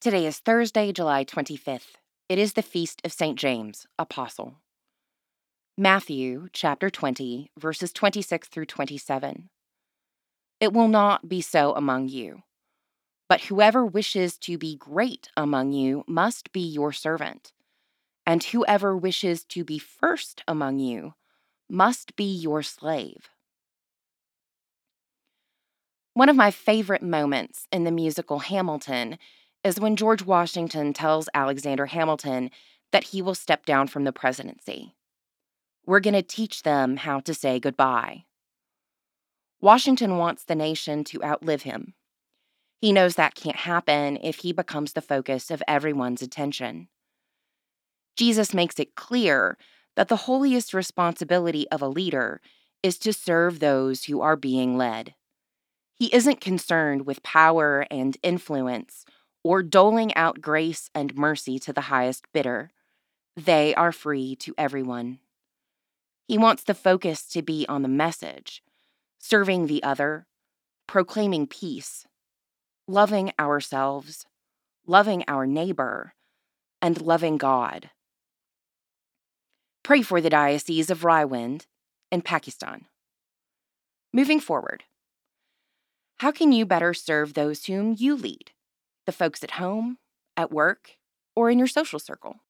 Today is Thursday, July 25th. It is the feast of St. James, Apostle. Matthew chapter 20, verses 26 through 27. It will not be so among you. But whoever wishes to be great among you must be your servant, and whoever wishes to be first among you must be your slave. One of my favorite moments in the musical Hamilton is when George Washington tells Alexander Hamilton that he will step down from the presidency. We're going to teach them how to say goodbye. Washington wants the nation to outlive him. He knows that can't happen if he becomes the focus of everyone's attention. Jesus makes it clear that the holiest responsibility of a leader is to serve those who are being led. He isn't concerned with power and influence or doling out grace and mercy to the highest bidder. They are free to everyone. He wants the focus to be on the message, serving the other, proclaiming peace, loving ourselves, loving our neighbor, and loving God. Pray for the Diocese of Raiwind in Pakistan. Moving forward, how can you better serve those whom you lead? The folks at home, at work, or in your social circle?